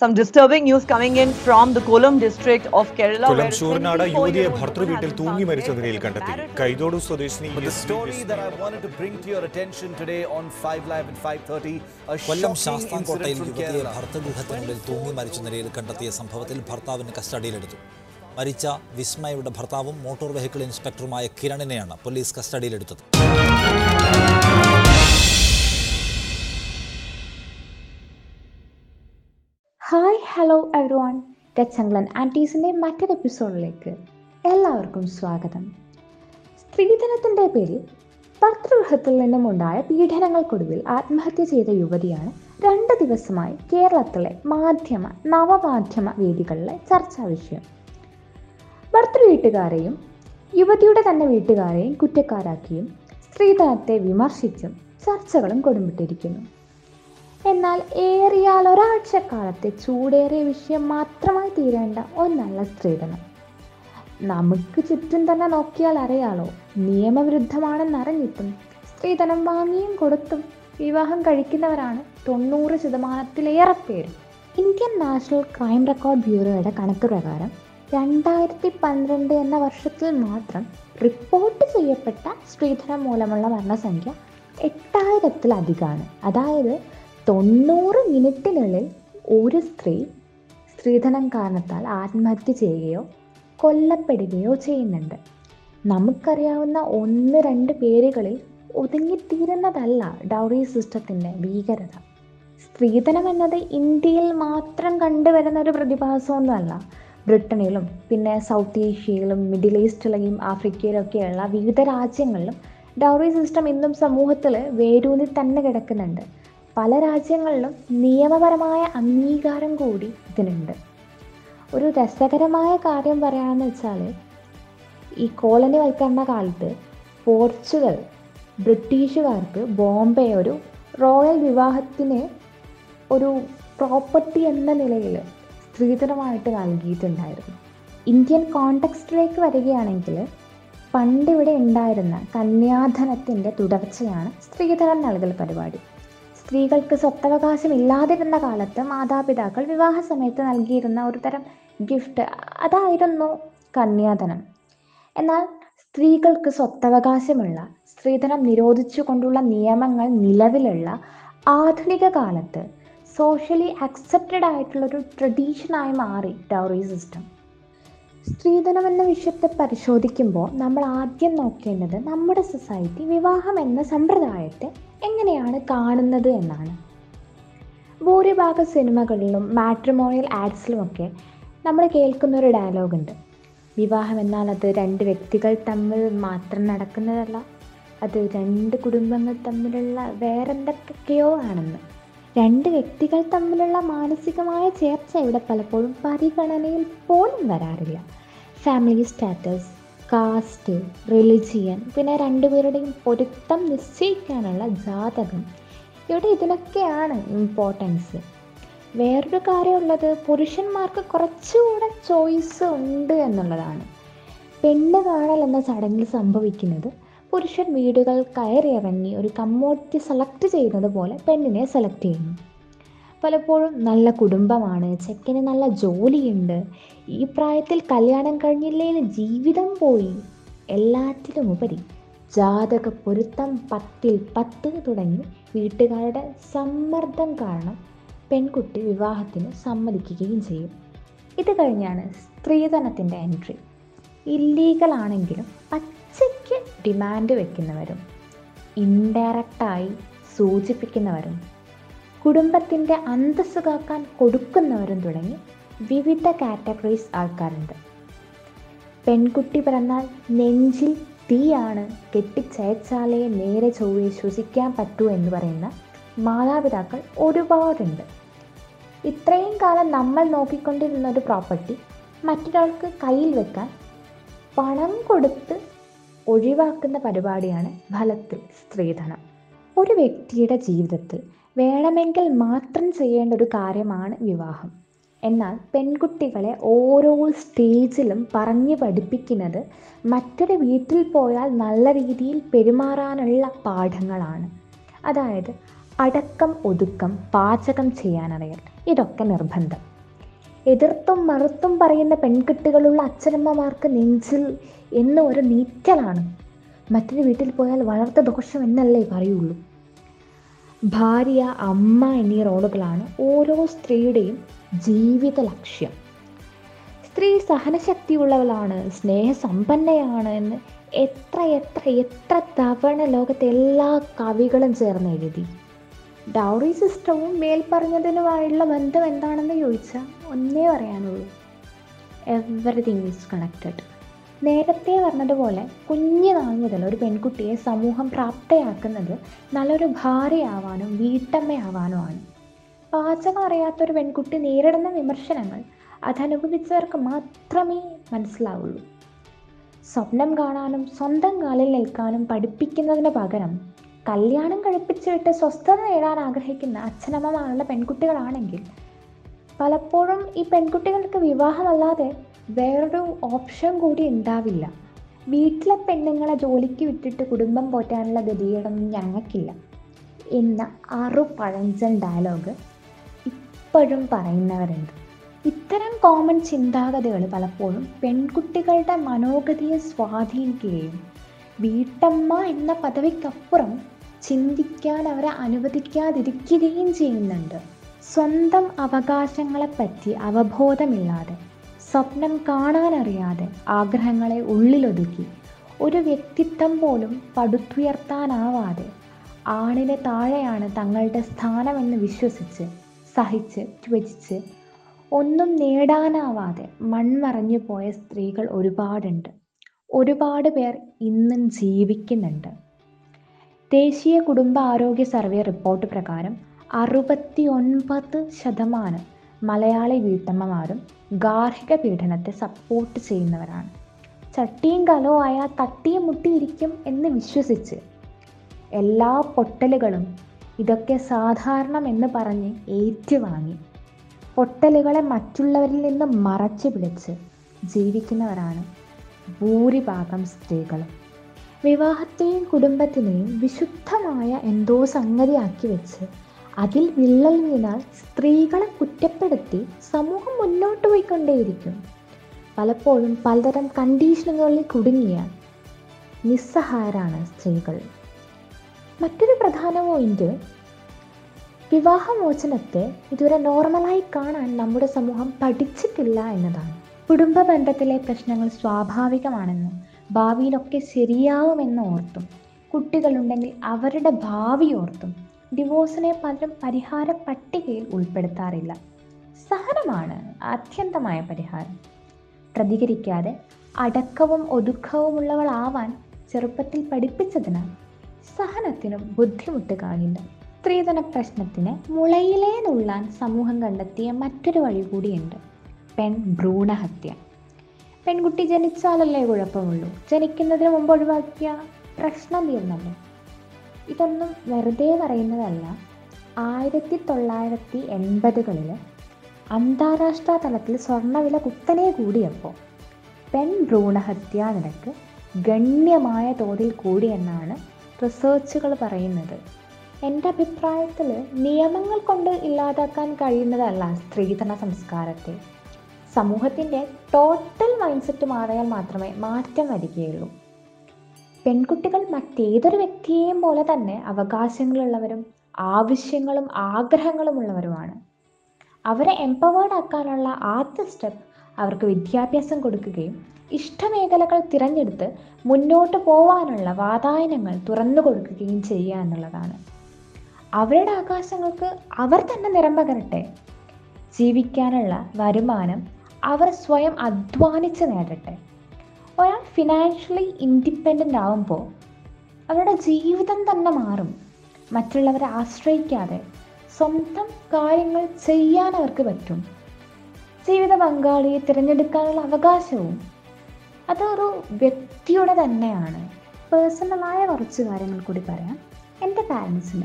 Some disturbing news coming in from the Kollam district of Kerala Kollam Choornad യുവതിയെ ഭർത്തൃ വീട്ടിൽ തൂങ്ങി മരിച്ച നിലയിൽ കണ്ടെത്തി. കൈതോടു സ്വദേശിനി കൊല്ലം ശാസ്താം കോട്ടയിൽ യുവതിയെ ഭർത്തൃഗൃഹത്തിനുള്ളിൽ തൂങ്ങി മരിച്ച നിലയിൽ കണ്ടെത്തിയ സംഭവത്തിൽ ഭർത്താവിന് കസ്റ്റഡിയിലെടുത്തു. മരിച്ച വിസ്മയുടെ ഭർത്താവും മോട്ടോർ വെഹിക്കിൾ ഇൻസ്പെക്ടറുമായ കിരണിനെയാണ് പോലീസ് കസ്റ്റഡിയിലെടുത്തത്. Thank. രച്ചങ്കളൻ ആന്റീസിന്റെ മറ്റൊരു എപ്പിസോഡിലേക്ക് എല്ലാവർക്കും സ്വാഗതം. സ്ത്രീധനത്തിന്റെ പേരിൽ ഭർതൃഗൃഹത്തിൽ നിന്നുമുണ്ടായ പീഡനങ്ങൾക്കൊടുവിൽ ആത്മഹത്യ ചെയ്ത യുവതിയാണ് രണ്ട് ദിവസമായി കേരളത്തിലെ മാധ്യമ നവമാധ്യമ വേദികളിലെ ചർച്ചാ വിഷയം. ഭർത്തൃ വീട്ടുകാരെയും യുവതിയുടെ തന്നെ വീട്ടുകാരെയും കുറ്റക്കാരാക്കിയും സ്ത്രീധനത്തെ വിമർശിച്ചും ചർച്ചകളും കൊടുമ്പിട്ടിരിക്കുന്നു. എന്നാൽ ഏറിയാൽ ഒരാഴ്ചക്കാലത്തെ ചൂടേറിയ വിഷയം മാത്രമായി തീരേണ്ട ഒന്നല്ല സ്ത്രീധനം. നമുക്ക് ചുറ്റും തന്നെ നോക്കിയാൽ അറിയാലോ നിയമവിരുദ്ധമാണെന്നറിഞ്ഞിട്ടും സ്ത്രീധനം വാങ്ങിയും കൊടുത്തും വിവാഹം കഴിക്കുന്നവരാണ് തൊണ്ണൂറ് ശതമാനത്തിലേറെ പേരും. ഇന്ത്യൻ നാഷണൽ ക്രൈം റെക്കോർഡ് ബ്യൂറോയുടെ കണക്ക് പ്രകാരം രണ്ടായിരത്തി പന്ത്രണ്ട് എന്ന വർഷത്തിൽ മാത്രം റിപ്പോർട്ട് ചെയ്യപ്പെട്ട സ്ത്രീധനം മൂലമുള്ള മരണസംഖ്യ എട്ടായിരത്തിലധികമാണ്. അതായത് തൊണ്ണൂറ് മിനിറ്റിനുള്ളിൽ ഒരു സ്ത്രീ സ്ത്രീധനം കാരണത്താൽ ആത്മഹത്യ ചെയ്യുകയോ കൊല്ലപ്പെടുകയോ ചെയ്യുന്നുണ്ട്. നമുക്കറിയാവുന്ന ഒന്ന് രണ്ട് പേരുകളിൽ ഒതുങ്ങിത്തീരുന്നതല്ല ഡൗറി സിസ്റ്റത്തിന്റെ ഭീകരത. സ്ത്രീധനം എന്നത് ഇന്ത്യയിൽ മാത്രം കണ്ടുവരുന്ന ഒരു പ്രതിഭാസമൊന്നുമല്ല. ബ്രിട്ടനിലും പിന്നെ സൗത്ത് ഏഷ്യയിലും മിഡിൽ ഈസ്റ്റിലെയും ആഫ്രിക്കയിലൊക്കെയുള്ള വിവിധ രാജ്യങ്ങളിലും ഡൗറി സിസ്റ്റം ഇന്നും സമൂഹത്തിൽ വേരൂന്നി തന്നെ കിടക്കുന്നുണ്ട്. പല രാജ്യങ്ങളിലും നിയമപരമായ അംഗീകാരം കൂടി ഇതിനുണ്ട്. ഒരു രസകരമായ കാര്യം പറയുകയാണെന്ന് വെച്ചാൽ ഈ കോളനി വൽക്കരണ കാലത്ത് പോർച്ചുഗൽ ബ്രിട്ടീഷുകാർക്ക് ബോംബെ ഒരു റോയൽ വിവാഹത്തിന് ഒരു പ്രോപ്പർട്ടി എന്ന നിലയിൽ സ്ത്രീധനമായിട്ട് നൽകിയിട്ടുണ്ടായിരുന്നു. ഇന്ത്യൻ കോണ്ടക്സ്റ്റിലേക്ക് വരികയാണെങ്കിൽ പണ്ടിവിടെ ഉണ്ടായിരുന്ന കന്യാധനത്തിന്റെ തുടർച്ചയാണ് സ്ത്രീധനം നൽകൽ പരിപാടി. സ്ത്രീകൾക്ക് സ്വത്തവകാശം ഇല്ലാതിരുന്ന കാലത്ത് മാതാപിതാക്കൾ വിവാഹ സമയത്ത് നൽകിയിരുന്ന ഒരു തരം ഗിഫ്റ്റ് അതായിരുന്നു കന്യാധനം. എന്നാൽ സ്ത്രീകൾക്ക് സ്വത്തവകാശമുള്ള സ്ത്രീധനം നിരോധിച്ചുകൊണ്ടുള്ള നിയമങ്ങൾ നിലവിലുള്ള ആധുനിക കാലത്ത് സോഷ്യലി അക്സെപ്റ്റഡ് ആയിട്ടുള്ളൊരു ട്രഡീഷനായി മാറി ഡൗറി സിസ്റ്റം സ്ത്രീധനം എന്ന വിഷയത്തെ പരിശോധിക്കുമ്പോൾ നമ്മൾ ആദ്യം നോക്കേണ്ടത് നമ്മുടെ സൊസൈറ്റി വിവാഹം എന്ന സമ്പ്രദായത്തെ എങ്ങനെയാണ് കാണുന്നത് എന്നാണ്. ഭൂരിഭാഗ സിനിമകളിലും മാട്രിമോണിയൽ ആഡ്സിലുമൊക്കെ നമ്മൾ കേൾക്കുന്ന ഒരു ഡയലോഗ് ഉണ്ട്. വിവാഹം എന്നാൽ അത് രണ്ട് വ്യക്തികൾ തമ്മിൽ മാത്രം നടക്കുന്നതല്ല അത് രണ്ട് കുടുംബങ്ങൾ തമ്മിലുള്ള വേറെന്തൊക്കെയോ ആണെന്ന്. രണ്ട് വ്യക്തികൾ തമ്മിലുള്ള മാനസികമായ ചേർച്ച ഇവിടെ പലപ്പോഴും പരിഗണനയിൽ പോലും വരാറില്ല. ഫാമിലി സ്റ്റാറ്റസ് കാസ്റ്റ് റിലിജിയൻ പിന്നെ രണ്ടുപേരുടെയും പൊരുത്തം നിശ്ചയിക്കാനുള്ള ജാതകം. ഇവിടെ ഇതിനൊക്കെയാണ് ഇമ്പോർട്ടൻസ് വേറൊരു കാര്യമുള്ളത് പുരുഷന്മാർക്ക് കുറച്ചുകൂടെ ചോയ്സ് ഉണ്ട് എന്നുള്ളതാണ്. പെണ്ണ് കാണൽ എന്ന ചടങ്ങിൽ സംഭവിക്കുന്നത് പുരുഷൻ വീടുകൾ കയറിയിറങ്ങി ഒരു കമ്മോഡിറ്റി സെലക്ട് ചെയ്യുന്നത് പോലെ പെണ്ണിനെ സെലക്ട് ചെയ്യുന്നു. പലപ്പോഴും നല്ല കുടുംബമാണ് ചെക്കന് നല്ല ജോലിയുണ്ട് ഈ പ്രായത്തിൽ കല്യാണം കഴിഞ്ഞില്ലേ ജീവിതം പോയി. എല്ലാറ്റിലും ഉപരി ജാതക പൊരുത്തം പത്തിൽ പത്ത് തുടങ്ങി വീട്ടുകാരുടെ സമ്മർദ്ദം കാരണം പെൺകുട്ടി വിവാഹത്തിന് സമ്മതിക്കുകയും ചെയ്യും. ഇത് കഴിഞ്ഞാണ് സ്ത്രീധനത്തിന്റെ എൻട്രി. ഇല്ലീഗൽ ആണെങ്കിലും പച്ചയ്ക്ക് ഡിമാൻഡ് വെക്കുന്നവരും ഇൻഡയറക്റ്റായി സൂചിപ്പിക്കുന്നവരും കുടുംബത്തിന്റെ അന്തസ്സ് കാക്കാൻ കൊടുക്കുന്നവരും തുടങ്ങി വിവിധ കാറ്റഗറീസ് ആൾക്കാരുണ്ട്. പെൺകുട്ടി പിറന്നാൽ നെഞ്ചിൽ തീയാണ് കെട്ടിച്ചയച്ചാലേ നേരെ ചൊവ്വയെ ശ്വസിക്കാൻ പറ്റൂ എന്ന് പറയുന്ന മാതാപിതാക്കൾ ഒരുപാടുണ്ട്. ഇത്രയും കാലം നമ്മൾ നോക്കിക്കൊണ്ടിരുന്ന ഒരു പ്രോപ്പർട്ടി മറ്റൊരാൾക്ക് കയ്യിൽ വെക്കാൻ പണം കൊടുത്ത് ഒഴിവാക്കുന്ന പരിപാടിയാണ് ഫലത്തിൽ സ്ത്രീധനം. ഒരു വ്യക്തിയുടെ ജീവിതത്തിൽ വേണമെങ്കിൽ മാത്രം ചെയ്യേണ്ട ഒരു കാര്യമാണ് വിവാഹം. എന്നാൽ പെൺകുട്ടികളെ ഓരോ സ്റ്റേജിലും പറഞ്ഞു പഠിപ്പിക്കുന്നത് മറ്റൊരു വീട്ടിൽ പോയാൽ നല്ല രീതിയിൽ പെരുമാറാനുള്ള പാഠങ്ങളാണ്. അതായത് അടക്കം ഒതുക്കം പാചകം ചെയ്യാനറിയൽ. ഇതൊക്കെ നിർബന്ധം. എതിർത്തും മറുത്തും പറയുന്ന പെൺകുട്ടികളുള്ള അച്ഛനമ്മമാർക്ക് നെഞ്ചിൽ എന്ന് ഒരു നീറ്റലാണ്. മറ്റൊരു വീട്ടിൽ പോയാൽ വളർത്ത ദോഷം എന്നല്ലേ പറയുള്ളൂ. ഭാര്യ അമ്മ എന്നീ റോളുകളാണ് ഓരോ സ്ത്രീയുടെയും ജീവിത ലക്ഷ്യം. സ്ത്രീ സഹനശക്തിയുള്ളവളാണ് സ്നേഹസമ്പന്നയാണ് എന്ന് എത്ര എത്ര എത്ര തവണ ലോകത്തെ എല്ലാ കവികളും ചേർന്ന് എഴുതി ഡൗറി സിസ്റ്റവും മേൽപ്പറഞ്ഞതിനുമായുള്ള ബന്ധം എന്താണെന്ന് ചോദിച്ചാൽ ഒന്നേ പറയാനുള്ളൂ. എവറിതിങ് ഈസ് കണക്റ്റഡ് നേരത്തെ പറഞ്ഞതുപോലെ കുഞ്ഞു നാൾ മുതൽ ഒരു പെൺകുട്ടിയെ സമൂഹം പ്രാപ്തയാക്കുന്നത് നല്ലൊരു ഭാര്യയാവാനും വീട്ടമ്മയാവാനുമാണ്. പാചകം അറിയാത്തൊരു പെൺകുട്ടി നേരിടുന്ന വിമർശനങ്ങൾ അതനുഭവിച്ചവർക്ക് മാത്രമേ മനസ്സിലാവുള്ളൂ. സ്വപ്നം കാണാനും സ്വന്തം കാലിൽ നിൽക്കാനും പഠിപ്പിക്കുന്നതിന് പകരം കല്യാണം കഴിപ്പിച്ചു വിട്ട് സ്വസ്ഥത നേടാൻ ആഗ്രഹിക്കുന്ന അച്ഛനമ്മമാരുള്ള പെൺകുട്ടികളാണെങ്കിൽ പലപ്പോഴും ഈ പെൺകുട്ടികൾക്ക് വിവാഹമല്ലാതെ വേറൊരു ഓപ്ഷൻ കൂടി ഉണ്ടാവില്ല. വീട്ടിലെ പെണ്ണുങ്ങളെ ജോലിക്ക് വിട്ടിട്ട് കുടുംബം പോറ്റാനുള്ള ഗതികേടൊന്നും ഞങ്ങൾക്കില്ല. എന്ന അറു പഴഞ്ചൻ ഡയലോഗ് ഇപ്പോഴും പറയുന്നവരുണ്ട്. ഇത്തരം കോമൺ ചിന്താഗതികൾ പലപ്പോഴും പെൺകുട്ടികളുടെ മനോഗതിയെ സ്വാധീനിക്കുകയും വീട്ടമ്മ എന്ന പദവിക്കപ്പുറം ചിന്തിക്കാൻ അവരെ അനുവദിക്കാതിരിക്കുകയും ചെയ്യുന്നുണ്ട്. സ്വന്തം അവകാശങ്ങളെപ്പറ്റി അവബോധമില്ലാതെ സ്വപ്നം കാണാനറിയാതെ ആഗ്രഹങ്ങളെ ഉള്ളിലൊതുക്കി ഒരു വ്യക്തിത്വം പോലും പടുത്തുയർത്താനാവാതെ ആണിന് താഴെയാണ് തങ്ങളുടെ സ്ഥാനമെന്ന് വിശ്വസിച്ച് സഹിച്ച് ത്വചിച്ച് ഒന്നും നേടാനാവാതെ മൺമറഞ്ഞു പോയ സ്ത്രീകൾ ഒരുപാടുണ്ട്. ഒരുപാട് പേർ ഇന്നും ജീവിക്കുന്നുണ്ട്. ദേശീയ കുടുംബ ആരോഗ്യ സർവേ റിപ്പോർട്ട് പ്രകാരം അറുപത്തി ഒൻപത് ശതമാനം മലയാളി വീട്ടമ്മമാരും ഗാർഹിക പീഡനത്തെ സപ്പോർട്ട് ചെയ്യുന്നവരാണ്. ചട്ടിയും കലവും ആയാൽ തട്ടിയും മുട്ടിയിരിക്കും എന്ന് വിശ്വസിച്ച് എല്ലാ പൊട്ടലുകളും ഇതൊക്കെ സാധാരണം എന്ന് പറഞ്ഞ് ഏറ്റുവാങ്ങി പൊട്ടലുകളെ മറ്റുള്ളവരിൽ നിന്ന് മറച്ചു പിടിച്ച് ജീവിക്കുന്നവരാണ് ഭൂരിഭാഗം സ്ത്രീകളും. വിവാഹത്തെയും കുടുംബത്തിനെയും വിശുദ്ധമായ എന്തോ സംഗതിയാക്കി വെച്ച് അതിൽ വിള്ളൽ വീണാൽ സ്ത്രീകളെ കുറ്റപ്പെടുത്തി സമൂഹം മുന്നോട്ട് പോയിക്കൊണ്ടേയിരിക്കും. പലപ്പോഴും പലതരം കണ്ടീഷനുകളിൽ കുടുങ്ങിയ നിസ്സഹായരാണ് സ്ത്രീകൾ. മറ്റൊരു പ്രധാന പോയിന്റ് വിവാഹമോചനത്തെ ഇതുവരെ നോർമലായി കാണാൻ നമ്മുടെ സമൂഹം പഠിച്ചിട്ടില്ല എന്നതാണ്. കുടുംബ ബന്ധത്തിലെ പ്രശ്നങ്ങൾ സ്വാഭാവികമാണെന്നും ഭാവിയിലൊക്കെ ശരിയാവുമെന്ന് ഓർത്തും. കുട്ടികളുണ്ടെങ്കിൽ അവരുടെ ഭാവി ഓർത്തും. ഡിവോഴ്സിനെ പലരും പരിഹാര പട്ടികയിൽ ഉൾപ്പെടുത്താറില്ല. സഹനമാണ് അത്യന്തമായ പരിഹാരം. പ്രതികരിക്കാതെ അടക്കവും ഒതുക്കവുമുള്ളവളാവാൻ ചെറുപ്പത്തിൽ പഠിപ്പിച്ചതിനാൽ സഹനത്തിനും ബുദ്ധിമുട്ട് കാണില്ല. സ്ത്രീധന പ്രശ്നത്തിന് മുളയിലേ നുള്ളാൻ സമൂഹം കണ്ടെത്തിയ മറ്റൊരു വഴി കൂടിയുണ്ട് പെൺ ഭ്രൂണഹത്യ. പെൺകുട്ടി ജനിച്ചാലല്ലേ കുഴപ്പമുള്ളൂ. ജനിക്കുന്നതിന് മുമ്പ് ഒഴിവാക്കിയ പ്രശ്നം തീർന്നല്ലോ. ഇതൊന്നും വെറുതെ പറയുന്നതല്ല. ആയിരത്തി തൊള്ളായിരത്തി എൺപതുകളിൽ അന്താരാഷ്ട്ര തലത്തിൽ സ്വർണവില കുത്തനെ കൂടിയപ്പോൾ പെൺ ഭ്രൂണഹത്യാ നിരക്ക് ഗണ്യമായ തോതിൽ കൂടിയെന്നാണ് റിസർച്ചുകൾ പറയുന്നത്. എന്റെ അഭിപ്രായത്തിൽ നിയമങ്ങൾ കൊണ്ട് ഇല്ലാതാക്കാൻ കഴിയുന്നതല്ല സ്ത്രീധന സംസ്കാരത്തെ. സമൂഹത്തിന്റെ ടോട്ടൽ മൈൻഡ് സെറ്റ് മാറിയാൽ മാത്രമേ മാറ്റം വരികയുള്ളൂ. പെൺകുട്ടികൾ മറ്റേതൊരു വ്യക്തിയെയും പോലെ തന്നെ അവകാശങ്ങളുള്ളവരും ആവശ്യങ്ങളും ആഗ്രഹങ്ങളും ഉള്ളവരുമാണ് അവരെ എംപവേർഡ് ആക്കാനുള്ള ആദ്യ സ്റ്റെപ്പ് അവർക്ക് വിദ്യാഭ്യാസം കൊടുക്കുകയും ഇഷ്ടമേഖലകൾ തിരഞ്ഞെടുത്ത് മുന്നോട്ട് പോവാനുള്ള വാതായനങ്ങൾ തുറന്നു കൊടുക്കുകയും ചെയ്യുക എന്നുള്ളതാണ്. അവരുടെ ആകാശങ്ങൾക്ക് അവർ തന്നെ നിറം പകരട്ടെ. ജീവിക്കാനുള്ള വരുമാനം അവർ സ്വയം അധ്വാനിച്ച് നേടട്ടെ. ഒരാൾ ഫിനാൻഷ്യലി ഇൻഡിപെൻഡന്റ് ആവുമ്പോൾ അവരുടെ ജീവിതം തന്നെ മാറും. മറ്റുള്ളവരെ ആശ്രയിക്കാതെ സ്വന്തം കാര്യങ്ങൾ ചെയ്യാൻ അവർക്ക് പറ്റും. ജീവിത പങ്കാളിയെ തിരഞ്ഞെടുക്കാനുള്ള അവകാശവും അതൊരു വ്യക്തിയുടെ തന്നെയാണ്. പേഴ്സണലായ കുറച്ച് കാര്യങ്ങൾ കൂടി പറയാം. എന്റെ പാരൻസിന്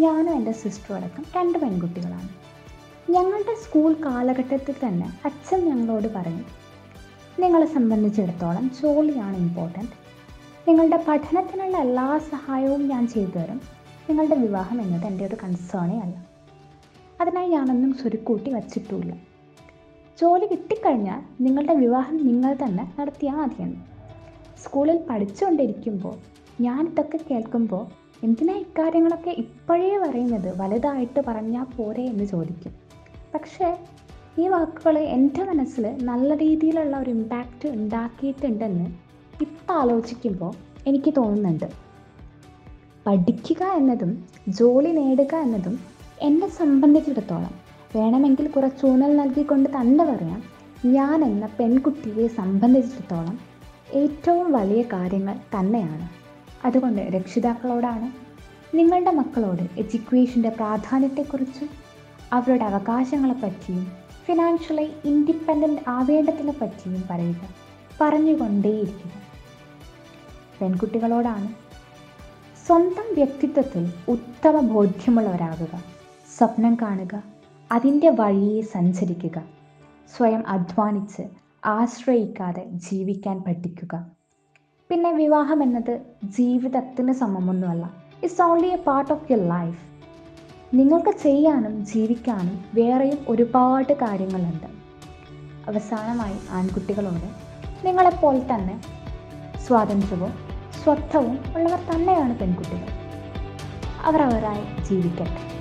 ഞാനും എന്റെ സിസ്റ്ററും അടക്കം രണ്ട് പെൺകുട്ടികളാണ്. ഞങ്ങളുടെ സ്കൂൾ കാലഘട്ടത്തിൽ തന്നെ അച്ഛൻ ഞങ്ങളോട് പറയും നിങ്ങളെ സംബന്ധിച്ചിടത്തോളം ജോലിയാണ് ഇമ്പോർട്ടന്റ് നിങ്ങളുടെ പഠനത്തിനുള്ള എല്ലാ സഹായവും ഞാൻ ചെയ്തു തരും. നിങ്ങളുടെ വിവാഹം എന്നത് എന്റെ ഒരു കൺസേണേ അല്ല. അതിനായി ഞാനൊന്നും സ്വരുക്കൂട്ടി വച്ചിട്ടുമില്ല ജോലി കിട്ടിക്കഴിഞ്ഞാൽ നിങ്ങളുടെ വിവാഹം നിങ്ങൾ തന്നെ നടത്തിയാൽ മതിയെന്ന്. സ്കൂളിൽ പഠിച്ചുകൊണ്ടിരിക്കുമ്പോൾ ഞാനിതൊക്കെ കേൾക്കുമ്പോൾ എന്തിനാ ഇക്കാര്യങ്ങളൊക്കെ ഇപ്പോഴേ പറയുന്നത്? വലുതായിട്ട് പറഞ്ഞാൽ പോരെ എന്ന് ചോദിക്കും. പക്ഷേ ഈ വാക്കുകൾ എന്റെ മനസ്സിൽ നല്ല രീതിയിലുള്ള ഒരു ഇമ്പാക്റ്റ് ഉണ്ടാക്കിയിട്ടുണ്ടെന്ന് ഇപ്പം ആലോചിക്കുമ്പോൾ എനിക്ക് തോന്നുന്നുണ്ട്. പഠിക്കുക എന്നതും ജോലി നേടുക എന്നതും എന്നെ സംബന്ധിച്ചിടത്തോളം വേണമെങ്കിൽ കുറച്ച് ഊന്നൽ നൽകിക്കൊണ്ട് തന്നെ പറയാം ഞാൻ എന്ന പെൺകുട്ടിയെ സംബന്ധിച്ചിടത്തോളം ഏറ്റവും വലിയ കാര്യങ്ങൾ തന്നെയാണ്. അതുകൊണ്ട് രക്ഷിതാക്കളോടാണ് നിങ്ങളുടെ മക്കളോട് എഡ്യൂക്കേഷന്റെ പ്രാധാന്യത്തെക്കുറിച്ചും അവരുടെ അവകാശങ്ങളെപ്പറ്റിയും ഫിനാൻഷ്യലി ഇൻഡിപെൻഡന്റ് ആവേണ്ടതിനെ പറ്റിയും പറയുക പറഞ്ഞുകൊണ്ടേയിരിക്കുക. പെൺകുട്ടികളോടാണ് സ്വന്തം വ്യക്തിത്വത്തിൽ ഉത്തമ ബോധ്യമുള്ളവരാകുക സ്വപ്നം കാണുക അതിന്റെ വഴിയെ സഞ്ചരിക്കുക സ്വയം അധ്വാനിച്ച് ആശ്രയിക്കാതെ ജീവിക്കാൻ പഠിക്കുക. പിന്നെ വിവാഹം എന്നത് ജീവിതത്തിന് സമമൊന്നുമല്ല. It's only a part of your life നിങ്ങൾക്ക് ചെയ്യാനും ജീവിക്കാനും വേറെയും ഒരുപാട് കാര്യങ്ങളുണ്ട്. അവസാനമായി ആൺകുട്ടികളോട് നിങ്ങളെപ്പോലെ തന്നെ സ്വാതന്ത്ര്യവും സ്വത്വവും ഉള്ളവർ തന്നെയാണ് പെൺകുട്ടികൾ. അവർ അവരായി ജീവിക്കട്ടെ.